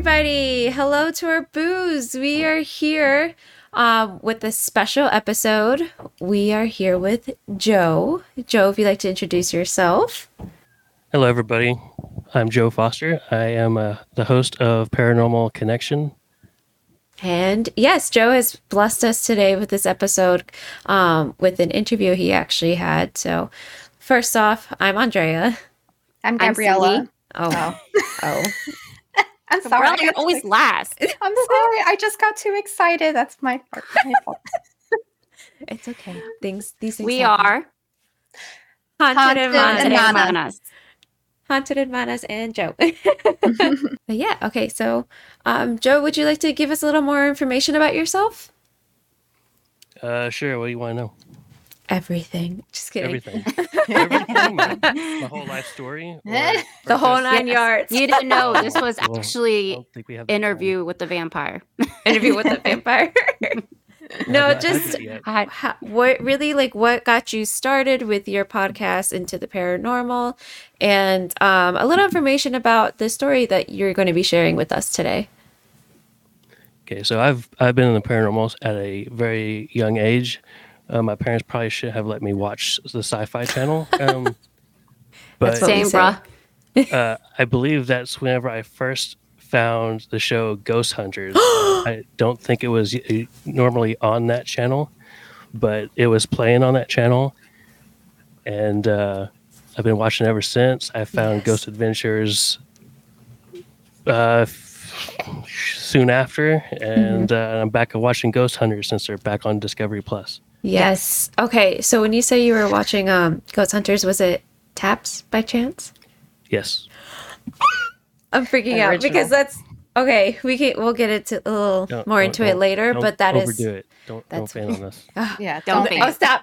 everybody. Hello to our booze. We are here um, with a special episode. We are here with Joe. Joe, if you'd like to introduce yourself. Hello, everybody. I'm Joe Foster. I am uh, the host of Paranormal Connection. And yes, Joe has blessed us today with this episode um, with an interview he actually had. So, first off, I'm Andrea. I'm Gabriella. I'm oh, oh. I'm sorry. Gabriella, you're always last. I'm sorry. I just got too excited. That's my fault. My fault. it's okay. Things these things. We happen. are haunted, Haunted and Manas. and Manas. Manas. haunted and Manas and Joe. but yeah, okay. So, um, Joe, would you like to give us a little more information about yourself? Uh, sure. What do you want to know? Everything. Just kidding. Everything. Everything. My, my whole life story. or- The whole just- nine Yes. yards. You didn't know this was Well, actually don't we have the time. interview with the vampire. interview with the vampire. no, just had it yet. I, how, what really like what got you started with your podcast into the paranormal, and um, a little information about the story that you're going to be sharing with us today. Okay, so I've I've been in the paranormal at a very young age. Uh, my parents probably should have let me watch the Sci-Fi Channel. Um, That's but what we same, say. bruh. uh, I believe that's whenever I first found the show Ghost Hunters. I don't think it was uh, normally on that channel, but it was playing on that channel, and uh, I've been watching ever since. I found Yes. Ghost Adventures uh, f- soon after, and uh, I'm back watching Ghost Hunters since they're back on Discovery Plus. Yes. Okay. So when you say you were watching um, Ghost Hunters, was it TAPS by chance? Yes. I'm freaking out because that's okay. We can we'll get into a little Don't- more don't- into it don't- later, don't but that is overdo it. Don't don't that's- fan on us. Yeah. Don't Don't. be. Oh, stop!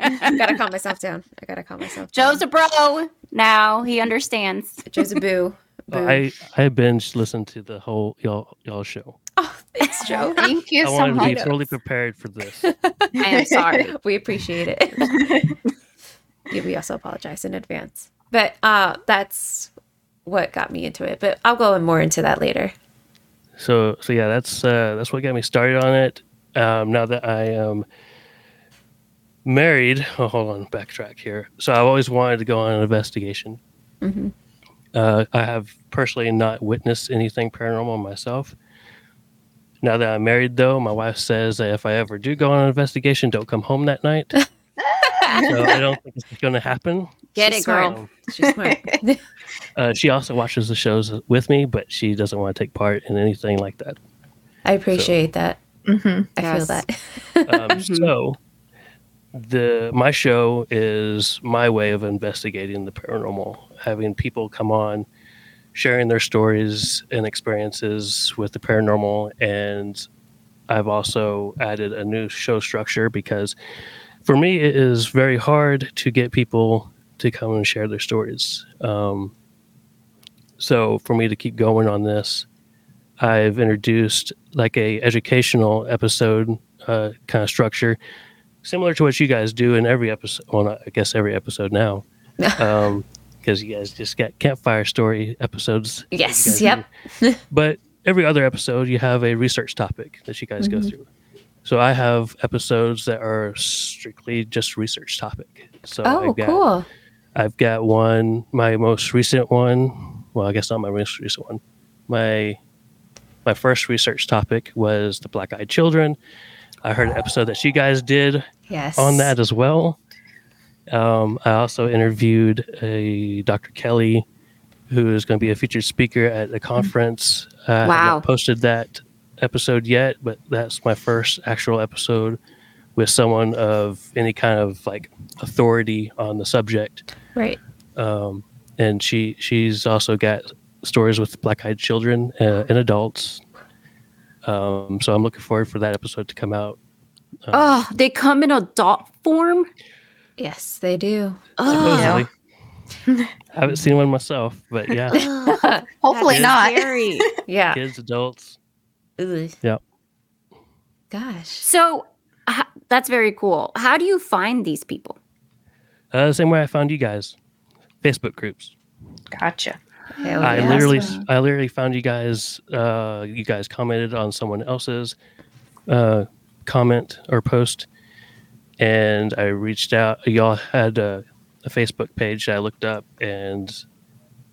I gotta calm myself down. I gotta calm myself. down. Joe's a bro now. He understands. Joe's a boo. boo. I I binge listened to the whole y'all y'all show. oh, thanks, Joe. Thank you I so wanted to be much. fully prepared for this. I am sorry. we appreciate it. yeah, we also apologize in advance. But uh, that's what got me into it. But I'll go more into that later. So so yeah, that's uh, that's what got me started on it. Um, now that I am married, oh, hold on, backtrack here. So I've always wanted to go on an investigation. hmm Uh, I have personally not witnessed anything paranormal myself. Now that I'm married, though, my wife says that if I ever do go on an investigation, don't come home that night. so I don't think it's going to happen. Get She's it, girl. Um, She's smart. uh, she also watches the shows with me, but she doesn't want to take part in anything like that. I appreciate that. Mhm. I feel that. Um, so the my show is my way of investigating the paranormal, having people come on, sharing their stories and experiences with the paranormal, and I've also added a new show structure because for me it is very hard to get people to come and share their stories. Um, so for me to keep going on this, I've introduced like a educational episode uh, kind of structure, similar to what you guys do in every episode. Well, I guess every episode now, because you guys just got campfire story episodes. Yes, yep. but every other episode, you have a research topic that you guys Mm-hmm. go through. So I have episodes that are strictly just research topic. So oh, I've got, cool. I've got one, my most recent one. Well, I guess not my most recent one. My my first research topic was the Black Eyed Children. I heard an episode that you guys did Yes. on that as well. Um, I also interviewed a Dr. Kelly, who is going to be a featured speaker at a conference. Uh, I Wow. not posted that episode yet, but that's my first actual episode with someone of any kind of like authority on the subject. Right. Um, and she she's also got stories with black eyed children uh, and adults. Um, so I'm looking forward for that episode to come out. Um, Oh, they come in adult form. Yes, they do. Oh, supposedly. I haven't seen one myself, but yeah, Hopefully That's not. Scary. Yeah. kids, adults. Ugh. Yep. Gosh. So h- that's very cool. How do you find these people? Uh, the same way I found you guys, Facebook groups. Gotcha. Hell I yeah. literally, Awesome. I literally found you guys. Uh, you guys commented on someone else's uh, comment or post, and I reached out. Y'all had a, a Facebook page. I looked up and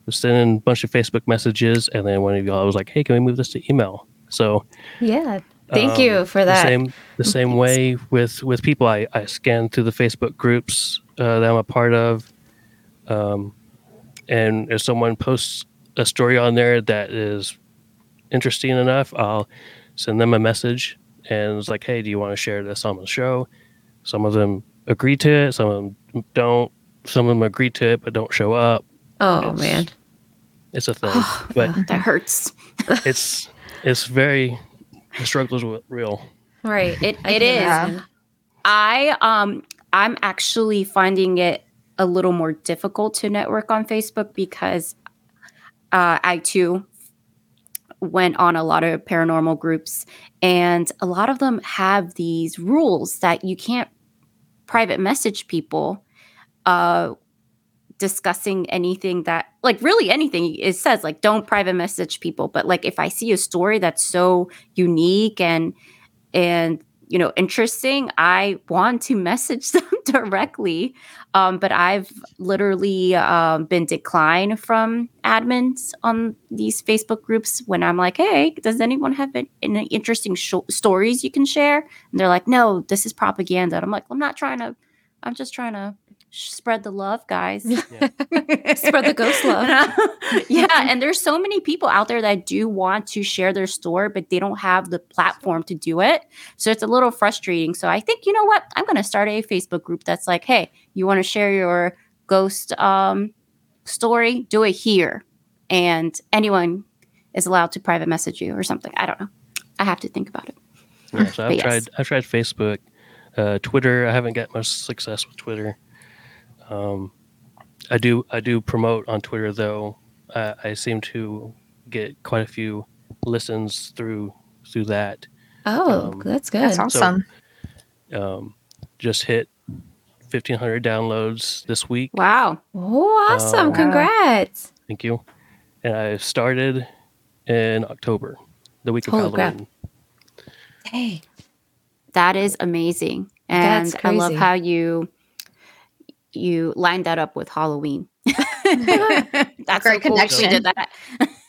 was sending a bunch of Facebook messages, and then one of y'all was like, "Hey, can we move this to email?" So Yeah. Thank um, you for the that. same the same way with with people I, I scan through the facebook groups uh, that i'm a part of um, and if someone posts a story on there that is interesting enough i'll send them a message and it's like hey do you want to share this on the show some of them agree to it some of them don't some of them agree to it but don't show up Oh It's- man. it's a thing but That hurts. it's it's very the struggle is real Right. It I it can is. imagine. I um I'm actually finding it a little more difficult to network on Facebook because uh, I too went on a lot of paranormal groups and a lot of them have these rules that you can't private message people uh discussing anything that like really anything it says like don't private message people but like if i see a story that's so unique and and you know interesting. I want to message them directly um, but i've literally um, been declined from admins on these facebook groups when i'm like hey does anyone have an, any interesting sh- stories you can share? And they're like no this is propaganda. And i'm like i'm not trying to i'm just trying to spread the love guys Spread the ghost love. yeah, and there's so many people out there that do want to share their story, but they don't have the platform to do it. So it's a little frustrating. So I think you know what? I'm going to start a Facebook group that's like, hey, you want to share your ghost um, story? Do it here, and anyone is allowed to private message you or something. I don't know. I have to think about it. Yeah, so I've But yes. tried. I've tried Facebook, uh, Twitter. I haven't got much success with Twitter. Um, I do. I do promote on Twitter though. Uh, I seem to get quite a few listens through through that. Oh, Um, that's good. That's awesome. Um, just hit fifteen hundred downloads this week. Wow. Oh, awesome. Uh, Congrats. Thank you. And I started in October, the week of Holy crap. Halloween. Hey. That is amazing. And That's I love how you you lined that up with Halloween. That's Great so cool. She connection. did that.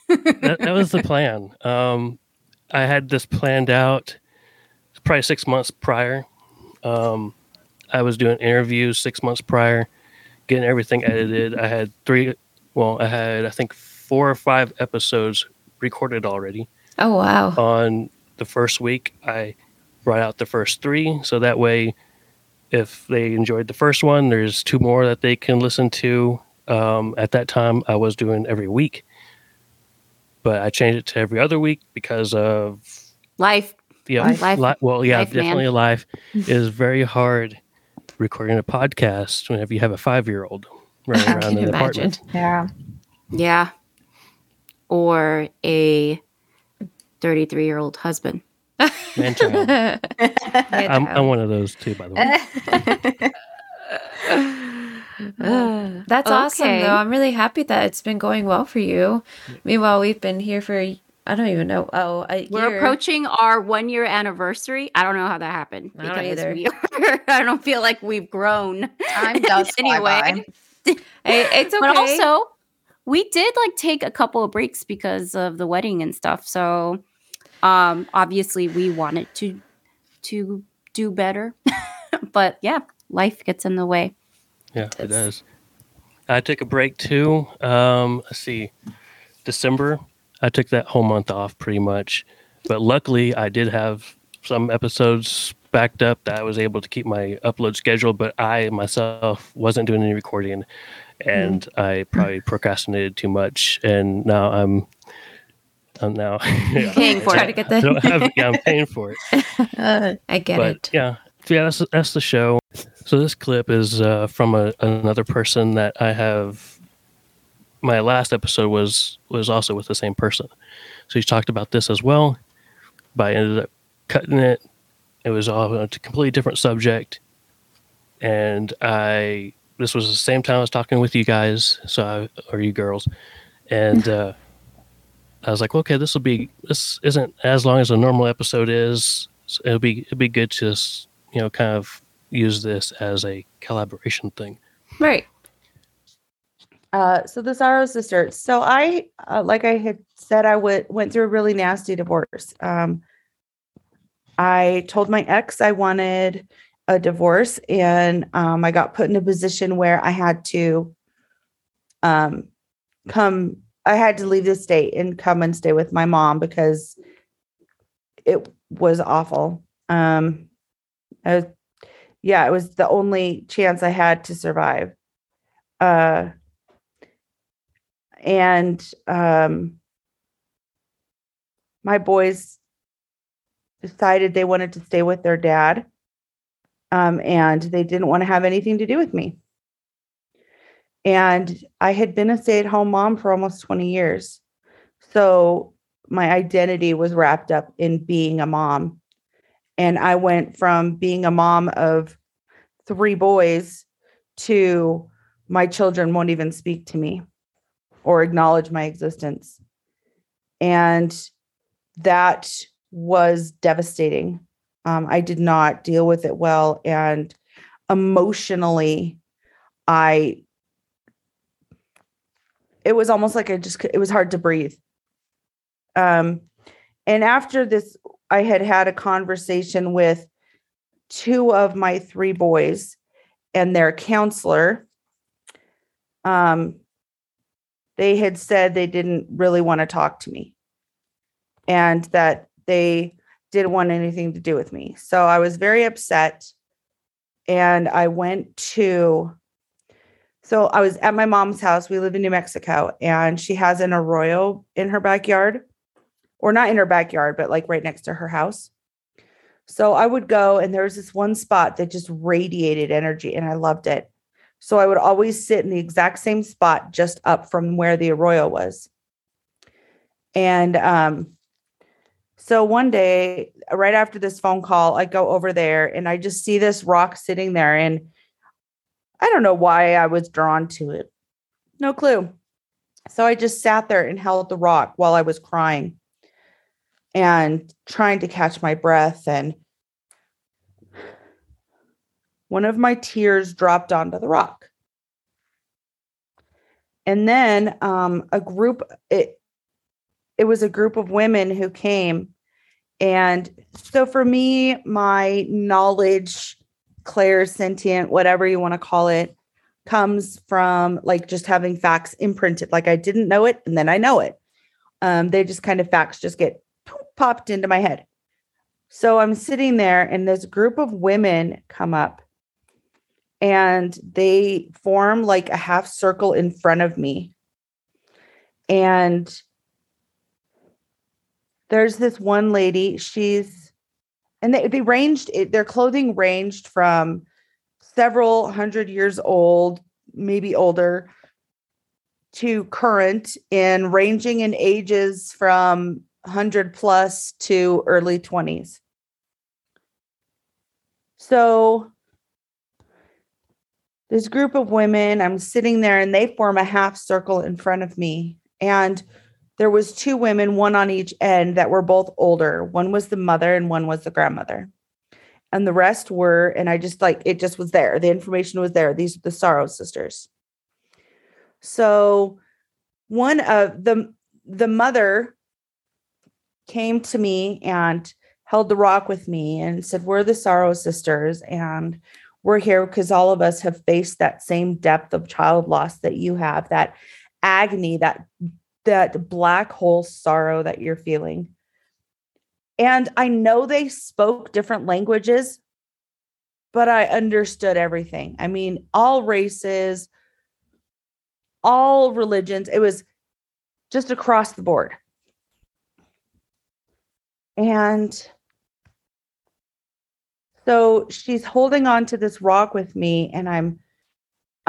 that, that was the plan. Um, I had this planned out probably six months prior. Um, I was doing interviews six months prior, getting everything edited. I had three, well, I had, I think, four or five episodes recorded already. Oh wow. On the first week, I brought out the first three. So that way, if they enjoyed the first one, there's two more that they can listen to. Um, at that time, I was doing every week, but I changed it to every other week because of Life. yeah, Life. Life- li- well, yeah, life, man. definitely life is very hard recording a podcast whenever you have a five year old running I around can in the imagine. apartment. Yeah. Yeah. Or a 33 year old husband. Man, child. I'm, I'm one of those too, by the way. Uh, that's awesome though. I'm really happy that it's been going well for you. Meanwhile, we've been here for I don't even know. Oh, a We're year. approaching our one year anniversary. I don't know how that happened. I don't either. we are, I don't feel like we've grown. Time does anyway. by. Hey, it's okay. But also, we did like take a couple of breaks because of the wedding and stuff. So, um, obviously, we wanted to to do better, but yeah, life gets in the way. Yeah, it That's- does. I took a break too. Um, let's see, December. I took that whole month off pretty much, but luckily I did have some episodes backed up that I was able to keep my upload schedule. But I myself wasn't doing any recording, and I probably procrastinated too much, and now I'm. I'm now Paying for Try it. to get I the. have, yeah, I'm paying for it. Uh, I get but it. yeah, so yeah, that's that's the show. So this clip is uh, from a, another person that I have. My last episode was was also with the same person, so he talked about this as well. But I ended up cutting it. It was all a completely different subject, and I this was the same time I was talking with you guys, so I, or you girls, and uh, I was like, okay, this will be this isn't as long as a normal episode is. So it'll be it'll be good to just you know kind of use this as a collaboration thing. Right. Uh, so the Sorrow Sisters. So I, uh, like I had said, I would went through a really nasty divorce. Um, I told my ex I wanted a divorce, and um, I got put in a position where I had to um, come. I had to leave the state and come and stay with my mom because it was awful. Um, was, yeah, it was the only chance I had to survive. Uh, and um, my boys decided they wanted to stay with their dad um, and they didn't want to have anything to do with me and i had been a stay-at-home mom for almost 20 years so my identity was wrapped up in being a mom and i went from being a mom of three boys to my children won't even speak to me or acknowledge my existence. And that was devastating. Um, I did not deal with it well. And emotionally, I, it was almost like I just, it was hard to breathe. Um, and after this, I had had a conversation with two of my three boys and their counselor. Um, they had said they didn't really want to talk to me and that they didn't want anything to do with me. So I was very upset. And I went to, so I was at my mom's house. We live in New Mexico, and she has an arroyo in her backyard, or not in her backyard, but like right next to her house. So I would go, and there was this one spot that just radiated energy, and I loved it. So I would always sit in the exact same spot just up from where the arroyo was. And um, so one day, right after this phone call, I go over there and I just see this rock sitting there. And I don't know why I was drawn to it. No clue. So I just sat there and held the rock while I was crying and trying to catch my breath. And one of my tears dropped onto the rock. And then um, a group, it, it was a group of women who came. And so for me, my knowledge, clairsentient, whatever you want to call it, comes from like just having facts imprinted. Like I didn't know it and then I know it. Um, they just kind of facts just get popped into my head. So I'm sitting there and this group of women come up and they form like a half circle in front of me. And there's this one lady, she's, and they, they ranged, their clothing ranged from several hundred years old, maybe older, to current, and ranging in ages from 100 plus to early 20s. So this group of women i'm sitting there and they form a half circle in front of me and there was two women one on each end that were both older. One was the mother and one was the grandmother. And the rest were and i just like it just was there. The information was there. These are the sorrow sisters. So one of the the mother came to me and held the rock with me and said we're the sorrow sisters and we're here because all of us have faced that same depth of child loss that you have that agony that that black hole sorrow that you're feeling. And i know they spoke different languages but i understood everything. I mean all races all religions it was just across the board. And so she's holding on to this rock with me, and I'm,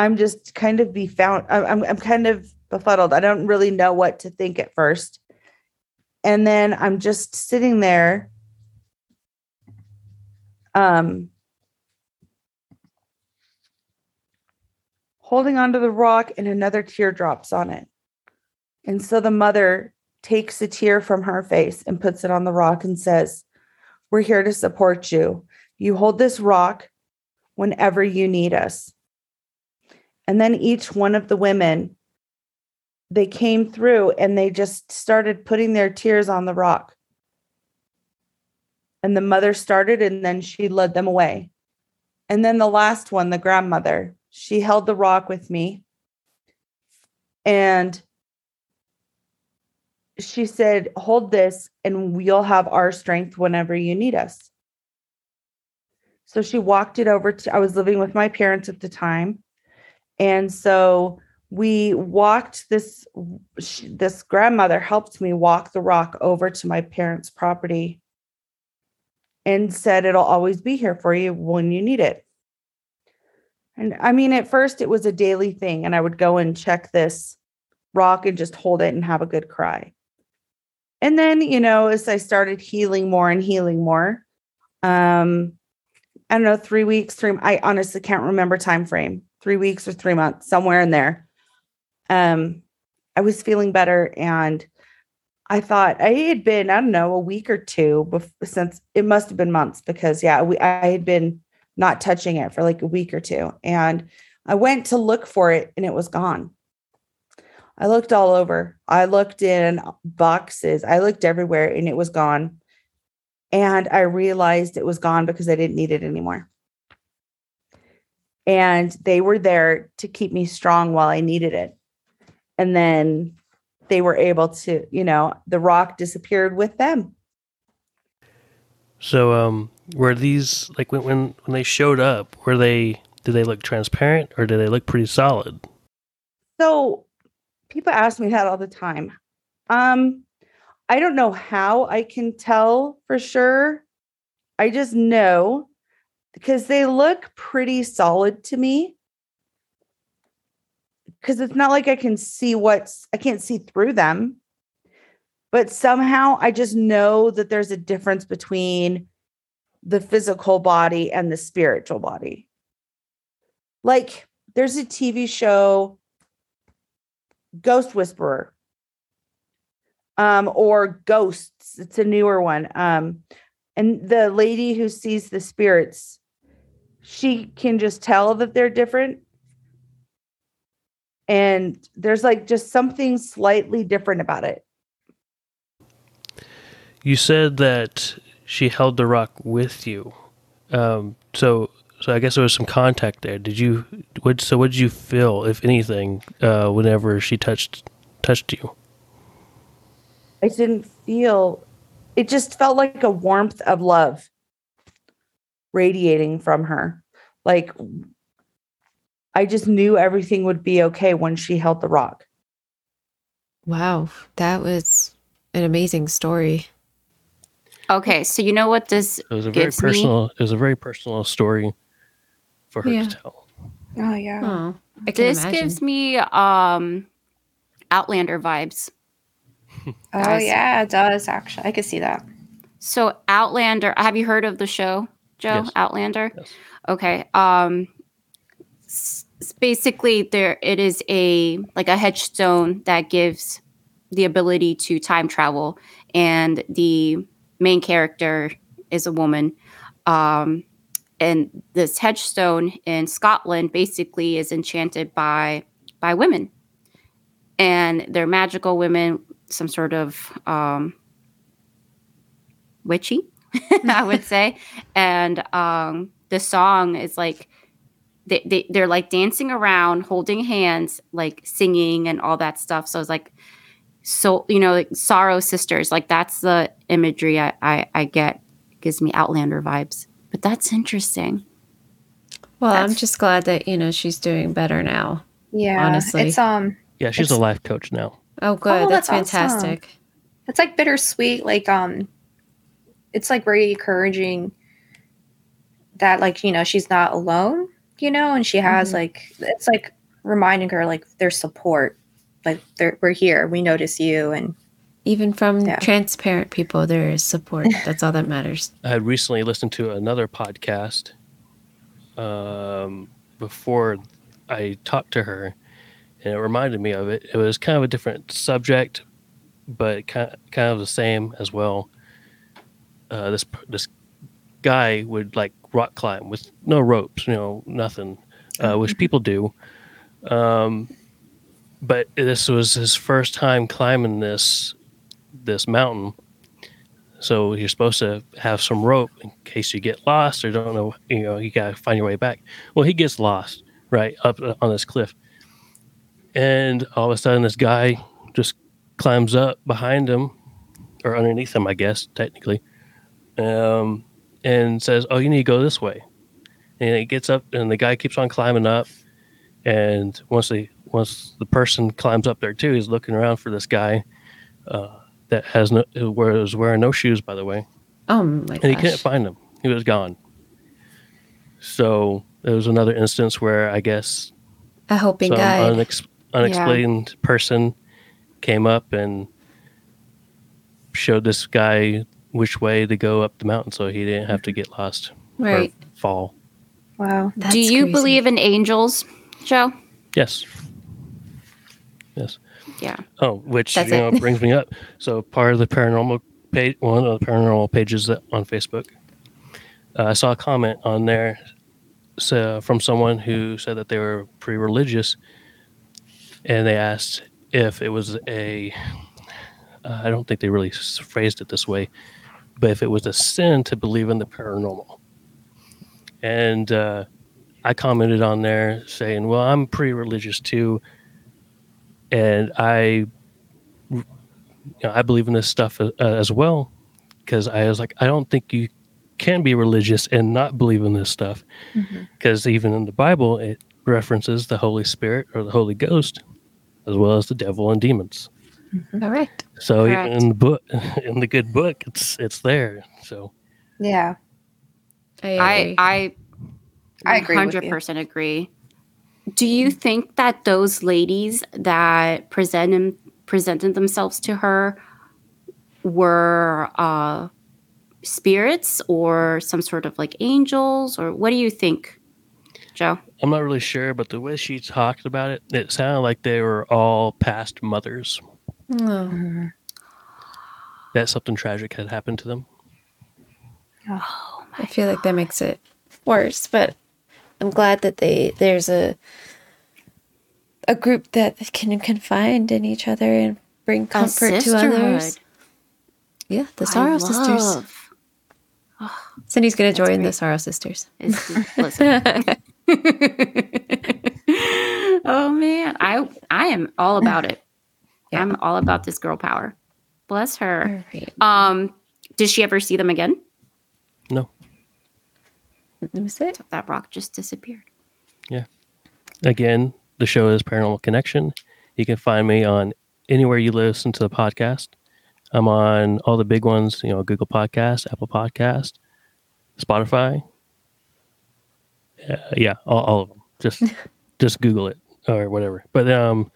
I'm just kind of be found. I'm, I'm kind of befuddled. I don't really know what to think at first, and then I'm just sitting there, um, holding onto the rock, and another tear drops on it, And so the mother takes a tear from her face and puts it on the rock and says, We're here to support you. You hold this rock whenever you need us. And then each one of the women, they came through and they just started putting their tears on the rock. And the mother started and then she led them away. And then the last one, the grandmother, she held the rock with me. And she said, Hold this, and we'll have our strength whenever you need us. So she walked it over to, I was living with my parents at the time. And so we walked this, this grandmother helped me walk the rock over to my parents' property and said, It'll always be here for you when you need it. And I mean, at first it was a daily thing, and I would go and check this rock and just hold it and have a good cry. And then, you know, as I started healing more and healing more, um, I don't know, three weeks, three, I honestly can't remember time frame, three weeks or three months, somewhere in there. Um, I was feeling better and I thought I had been, I don't know, a week or two since it must have been months because yeah, we, I had been not touching it for like a week or two. And I went to look for it and it was gone. I looked all over. I looked in boxes. I looked everywhere and it was gone. And I realized it was gone because I didn't need it anymore. And they were there to keep me strong while I needed it. And then they were able to, you know, the rock disappeared with them. So, um, were these like when when when they showed up? Were they did they look transparent or did they look pretty solid? So, people ask me that all the time. Um, I don't know how I can tell for sure. I just know because they look pretty solid to me because it's not like I can see what's I can't see through them. But somehow I just know that there's a difference between the physical body and the spiritual body. Like there's a TV show Ghost Whisperer um or Ghosts. It's a newer one. Um and the lady who sees the spirits she can just tell that they're different and there's like just something slightly different about it. You said that she held the rock with you. Um, so, so I guess there was some contact there. Did you? What? So, what did you feel, if anything, uh, whenever she touched touched you? I didn't feel. It just felt like a warmth of love radiating from her, like I just knew everything would be okay when she held the rock. Wow, that was an amazing story. Okay, so you know what this It was a very gives me? personal. It was a very personal story for her Yeah. to tell. Oh yeah. Oh, I can This imagine. gives me um Outlander vibes. Oh Guys. yeah, it does actually. I could see that. So Outlander, have you heard of the show, Joe? Yes. Outlander? Yes. Okay. Um s- basically there it is a like a headstone that gives the ability to time travel and the main character is a woman. Um and this headstone in Scotland basically is enchanted by by women. And they're magical women, some sort of um witchy, I would say. And um, the song is like they, they they're like dancing around, holding hands, like singing and all that stuff. So it's like so you know, like sorrow sisters. Like that's the imagery I I, I get. It gives me Outlander vibes. But that's interesting. well, I'm just glad that you know she's doing better now. Yeah. Honestly. It's um Yeah, she's a life coach now. Oh, good. Oh, that's, that's awesome. fantastic. it's like bittersweet, like um it's like very encouraging that like, you know, she's not alone, you know, and she has Mhm. like it's like reminding her like there's support. Like they're, we're here. We notice you and Even from Yeah. transparent people, there is support. That's all that matters. I had recently listened to another podcast um, before I talked to her, and it reminded me of it. It was kind of a different subject, but kind kind of the same as well. Uh, this this guy would like rock climb with no ropes, you know, nothing, uh, which people do. Um, but this was his first time climbing this this mountain. So you're supposed to have some rope in case you get lost or don't know, you know, you gotta find your way back. Well, he gets lost right up on this cliff, and all of a sudden, this guy just climbs up behind him or underneath him, I guess technically, um, and says, "Oh, you need to go this way." And he gets up, and the guy keeps on climbing up. And once the once the person climbs up there too, he's looking around for this guy uh, that has no was wearing no shoes, by the way, Oh my and he couldn't find him. He was gone. So there was another instance where I guess A hoping some guide. unex- unexplained person came up and showed this guy which way to go up the mountain so he didn't have to get lost right. or fall. Wow. That's Do you crazy. believe in angels, Joe? Yes. Yes. Yeah. Oh, which That's you know it. brings me up. So part of the paranormal page, one of the paranormal pages that on Facebook, uh, I saw a comment on there so, from someone who said that they were pre-religious, and they asked if it was a. Uh, I don't think they really phrased it this way, but if it was a sin to believe in the paranormal. And uh, I commented on there saying, "Well, I'm pretty religious too." and I, you know, I believe in this stuff uh, as well, because I was like, I don't think you can be religious and not believe in this stuff, because even in the Bible it references the Holy Spirit or the Holy Ghost, as well as the devil and demons. Correct. So Correct. in the book, in the good book, it's it's there. So Yeah. I I. I I agree 100% agree. Do you think that those ladies that presented presented themselves to her were uh, spirits or some sort of like angels, or what do you think, Joe? I'm not really sure, but the way she talked about it, it sounded like they were all past mothers. Oh. That something tragic had happened to them. Oh I feel like that makes it worse, but I'm glad that they there's a a group that can confide in each other and bring comfort to others. Yeah, the Sorrow Sisters. Cindy's gonna join the. Sorrow Sisters. Oh man, I I am all about it. Yeah. I'm all about this girl power. Bless her. All right. Um, did she ever see them again? No. Let me see. That rock just disappeared. Yeah. Again, the show is Paranormal Connection. You can find me on anywhere you listen to the podcast. I'm on all the big ones, you know, Google Podcast, Apple Podcast, Spotify. Uh, yeah, all, all of them. Just just Google it or whatever. But um,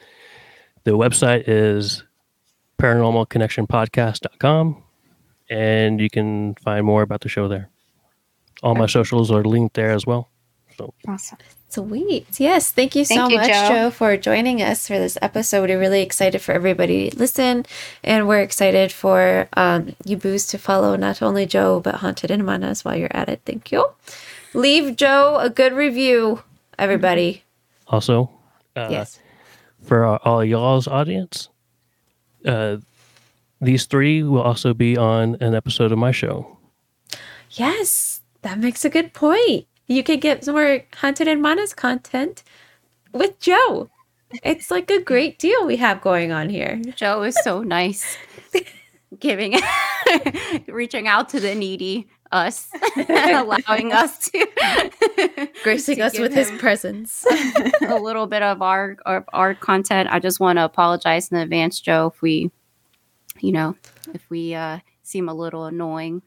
the website is paranormalconnectionpodcast.com and you can find more about the show there. All my socials are linked there as well. So Awesome. Sweet. Yes. Thank you so Thank you, much, Joe. Joe. for joining us for this episode. We're really excited for everybody to listen, and we're excited for um, you boos to follow not only Joe, but Haunted and Manas while you're at it. Thank you. Leave Joe a good review, everybody. also, uh, yes. For our- all y'all's audience, uh, these three will also be on an episode of my show. Yes. That makes a good point. You could get some more Haunted and Manas content with Joe. It's like a great deal we have going on here. Joe is so nice, giving, reaching out to the needy, us, allowing us to Gracing to us with his presence. a little bit of our of our content. I just want to apologize in advance, Joe, if we, you know, if we uh, seem a little annoying.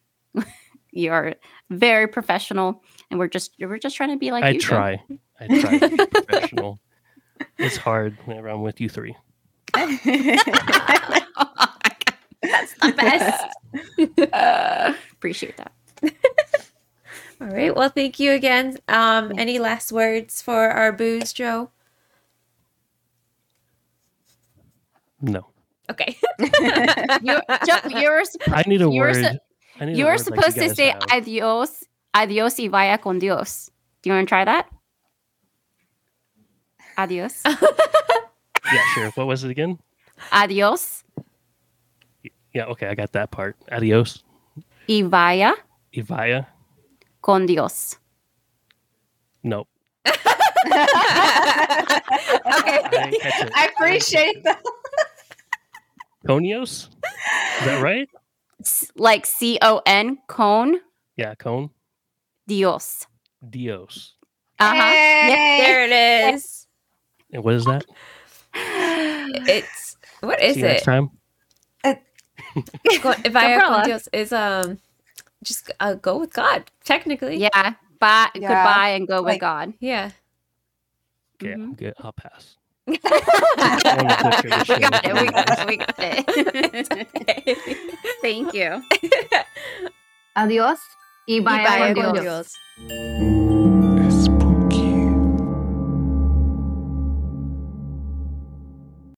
you are very professional, and we're just we're just trying to be like I you. Joe. try. I try to be professional. It's hard whenever I'm with you three. That's the best. Uh, appreciate that. All right. Well, thank you again. Um, any last words for our booze, Joe? No. Okay. You're, ju- you're, suppo- I need a You're word. su- I need a you're word like supposed you to guys say have. adios, adios y vaya con Dios. Do you want to try that? Adios. Yeah, sure. What was it again? adios Yeah, okay, I got that part. Adios. y vaya Ivaya. con Dios. Nope. okay. I didn't catch it. I appreciate that. Conios? Is that right? Like C O N, con Yeah, cone. Dios. Dios. Uh huh. Hey. there it is. And what is that? It's what is See you next it? time. Go- If I Umbrella. Dios is um just uh, go with God, technically. Yeah. Bye. Yeah. Goodbye and go with God. Yeah. Okay, Mhm. I'm good. I'll pass. we got it. We got it. We got it. Thank you. Adiós y vaya, Vaya con con Dios. Dios.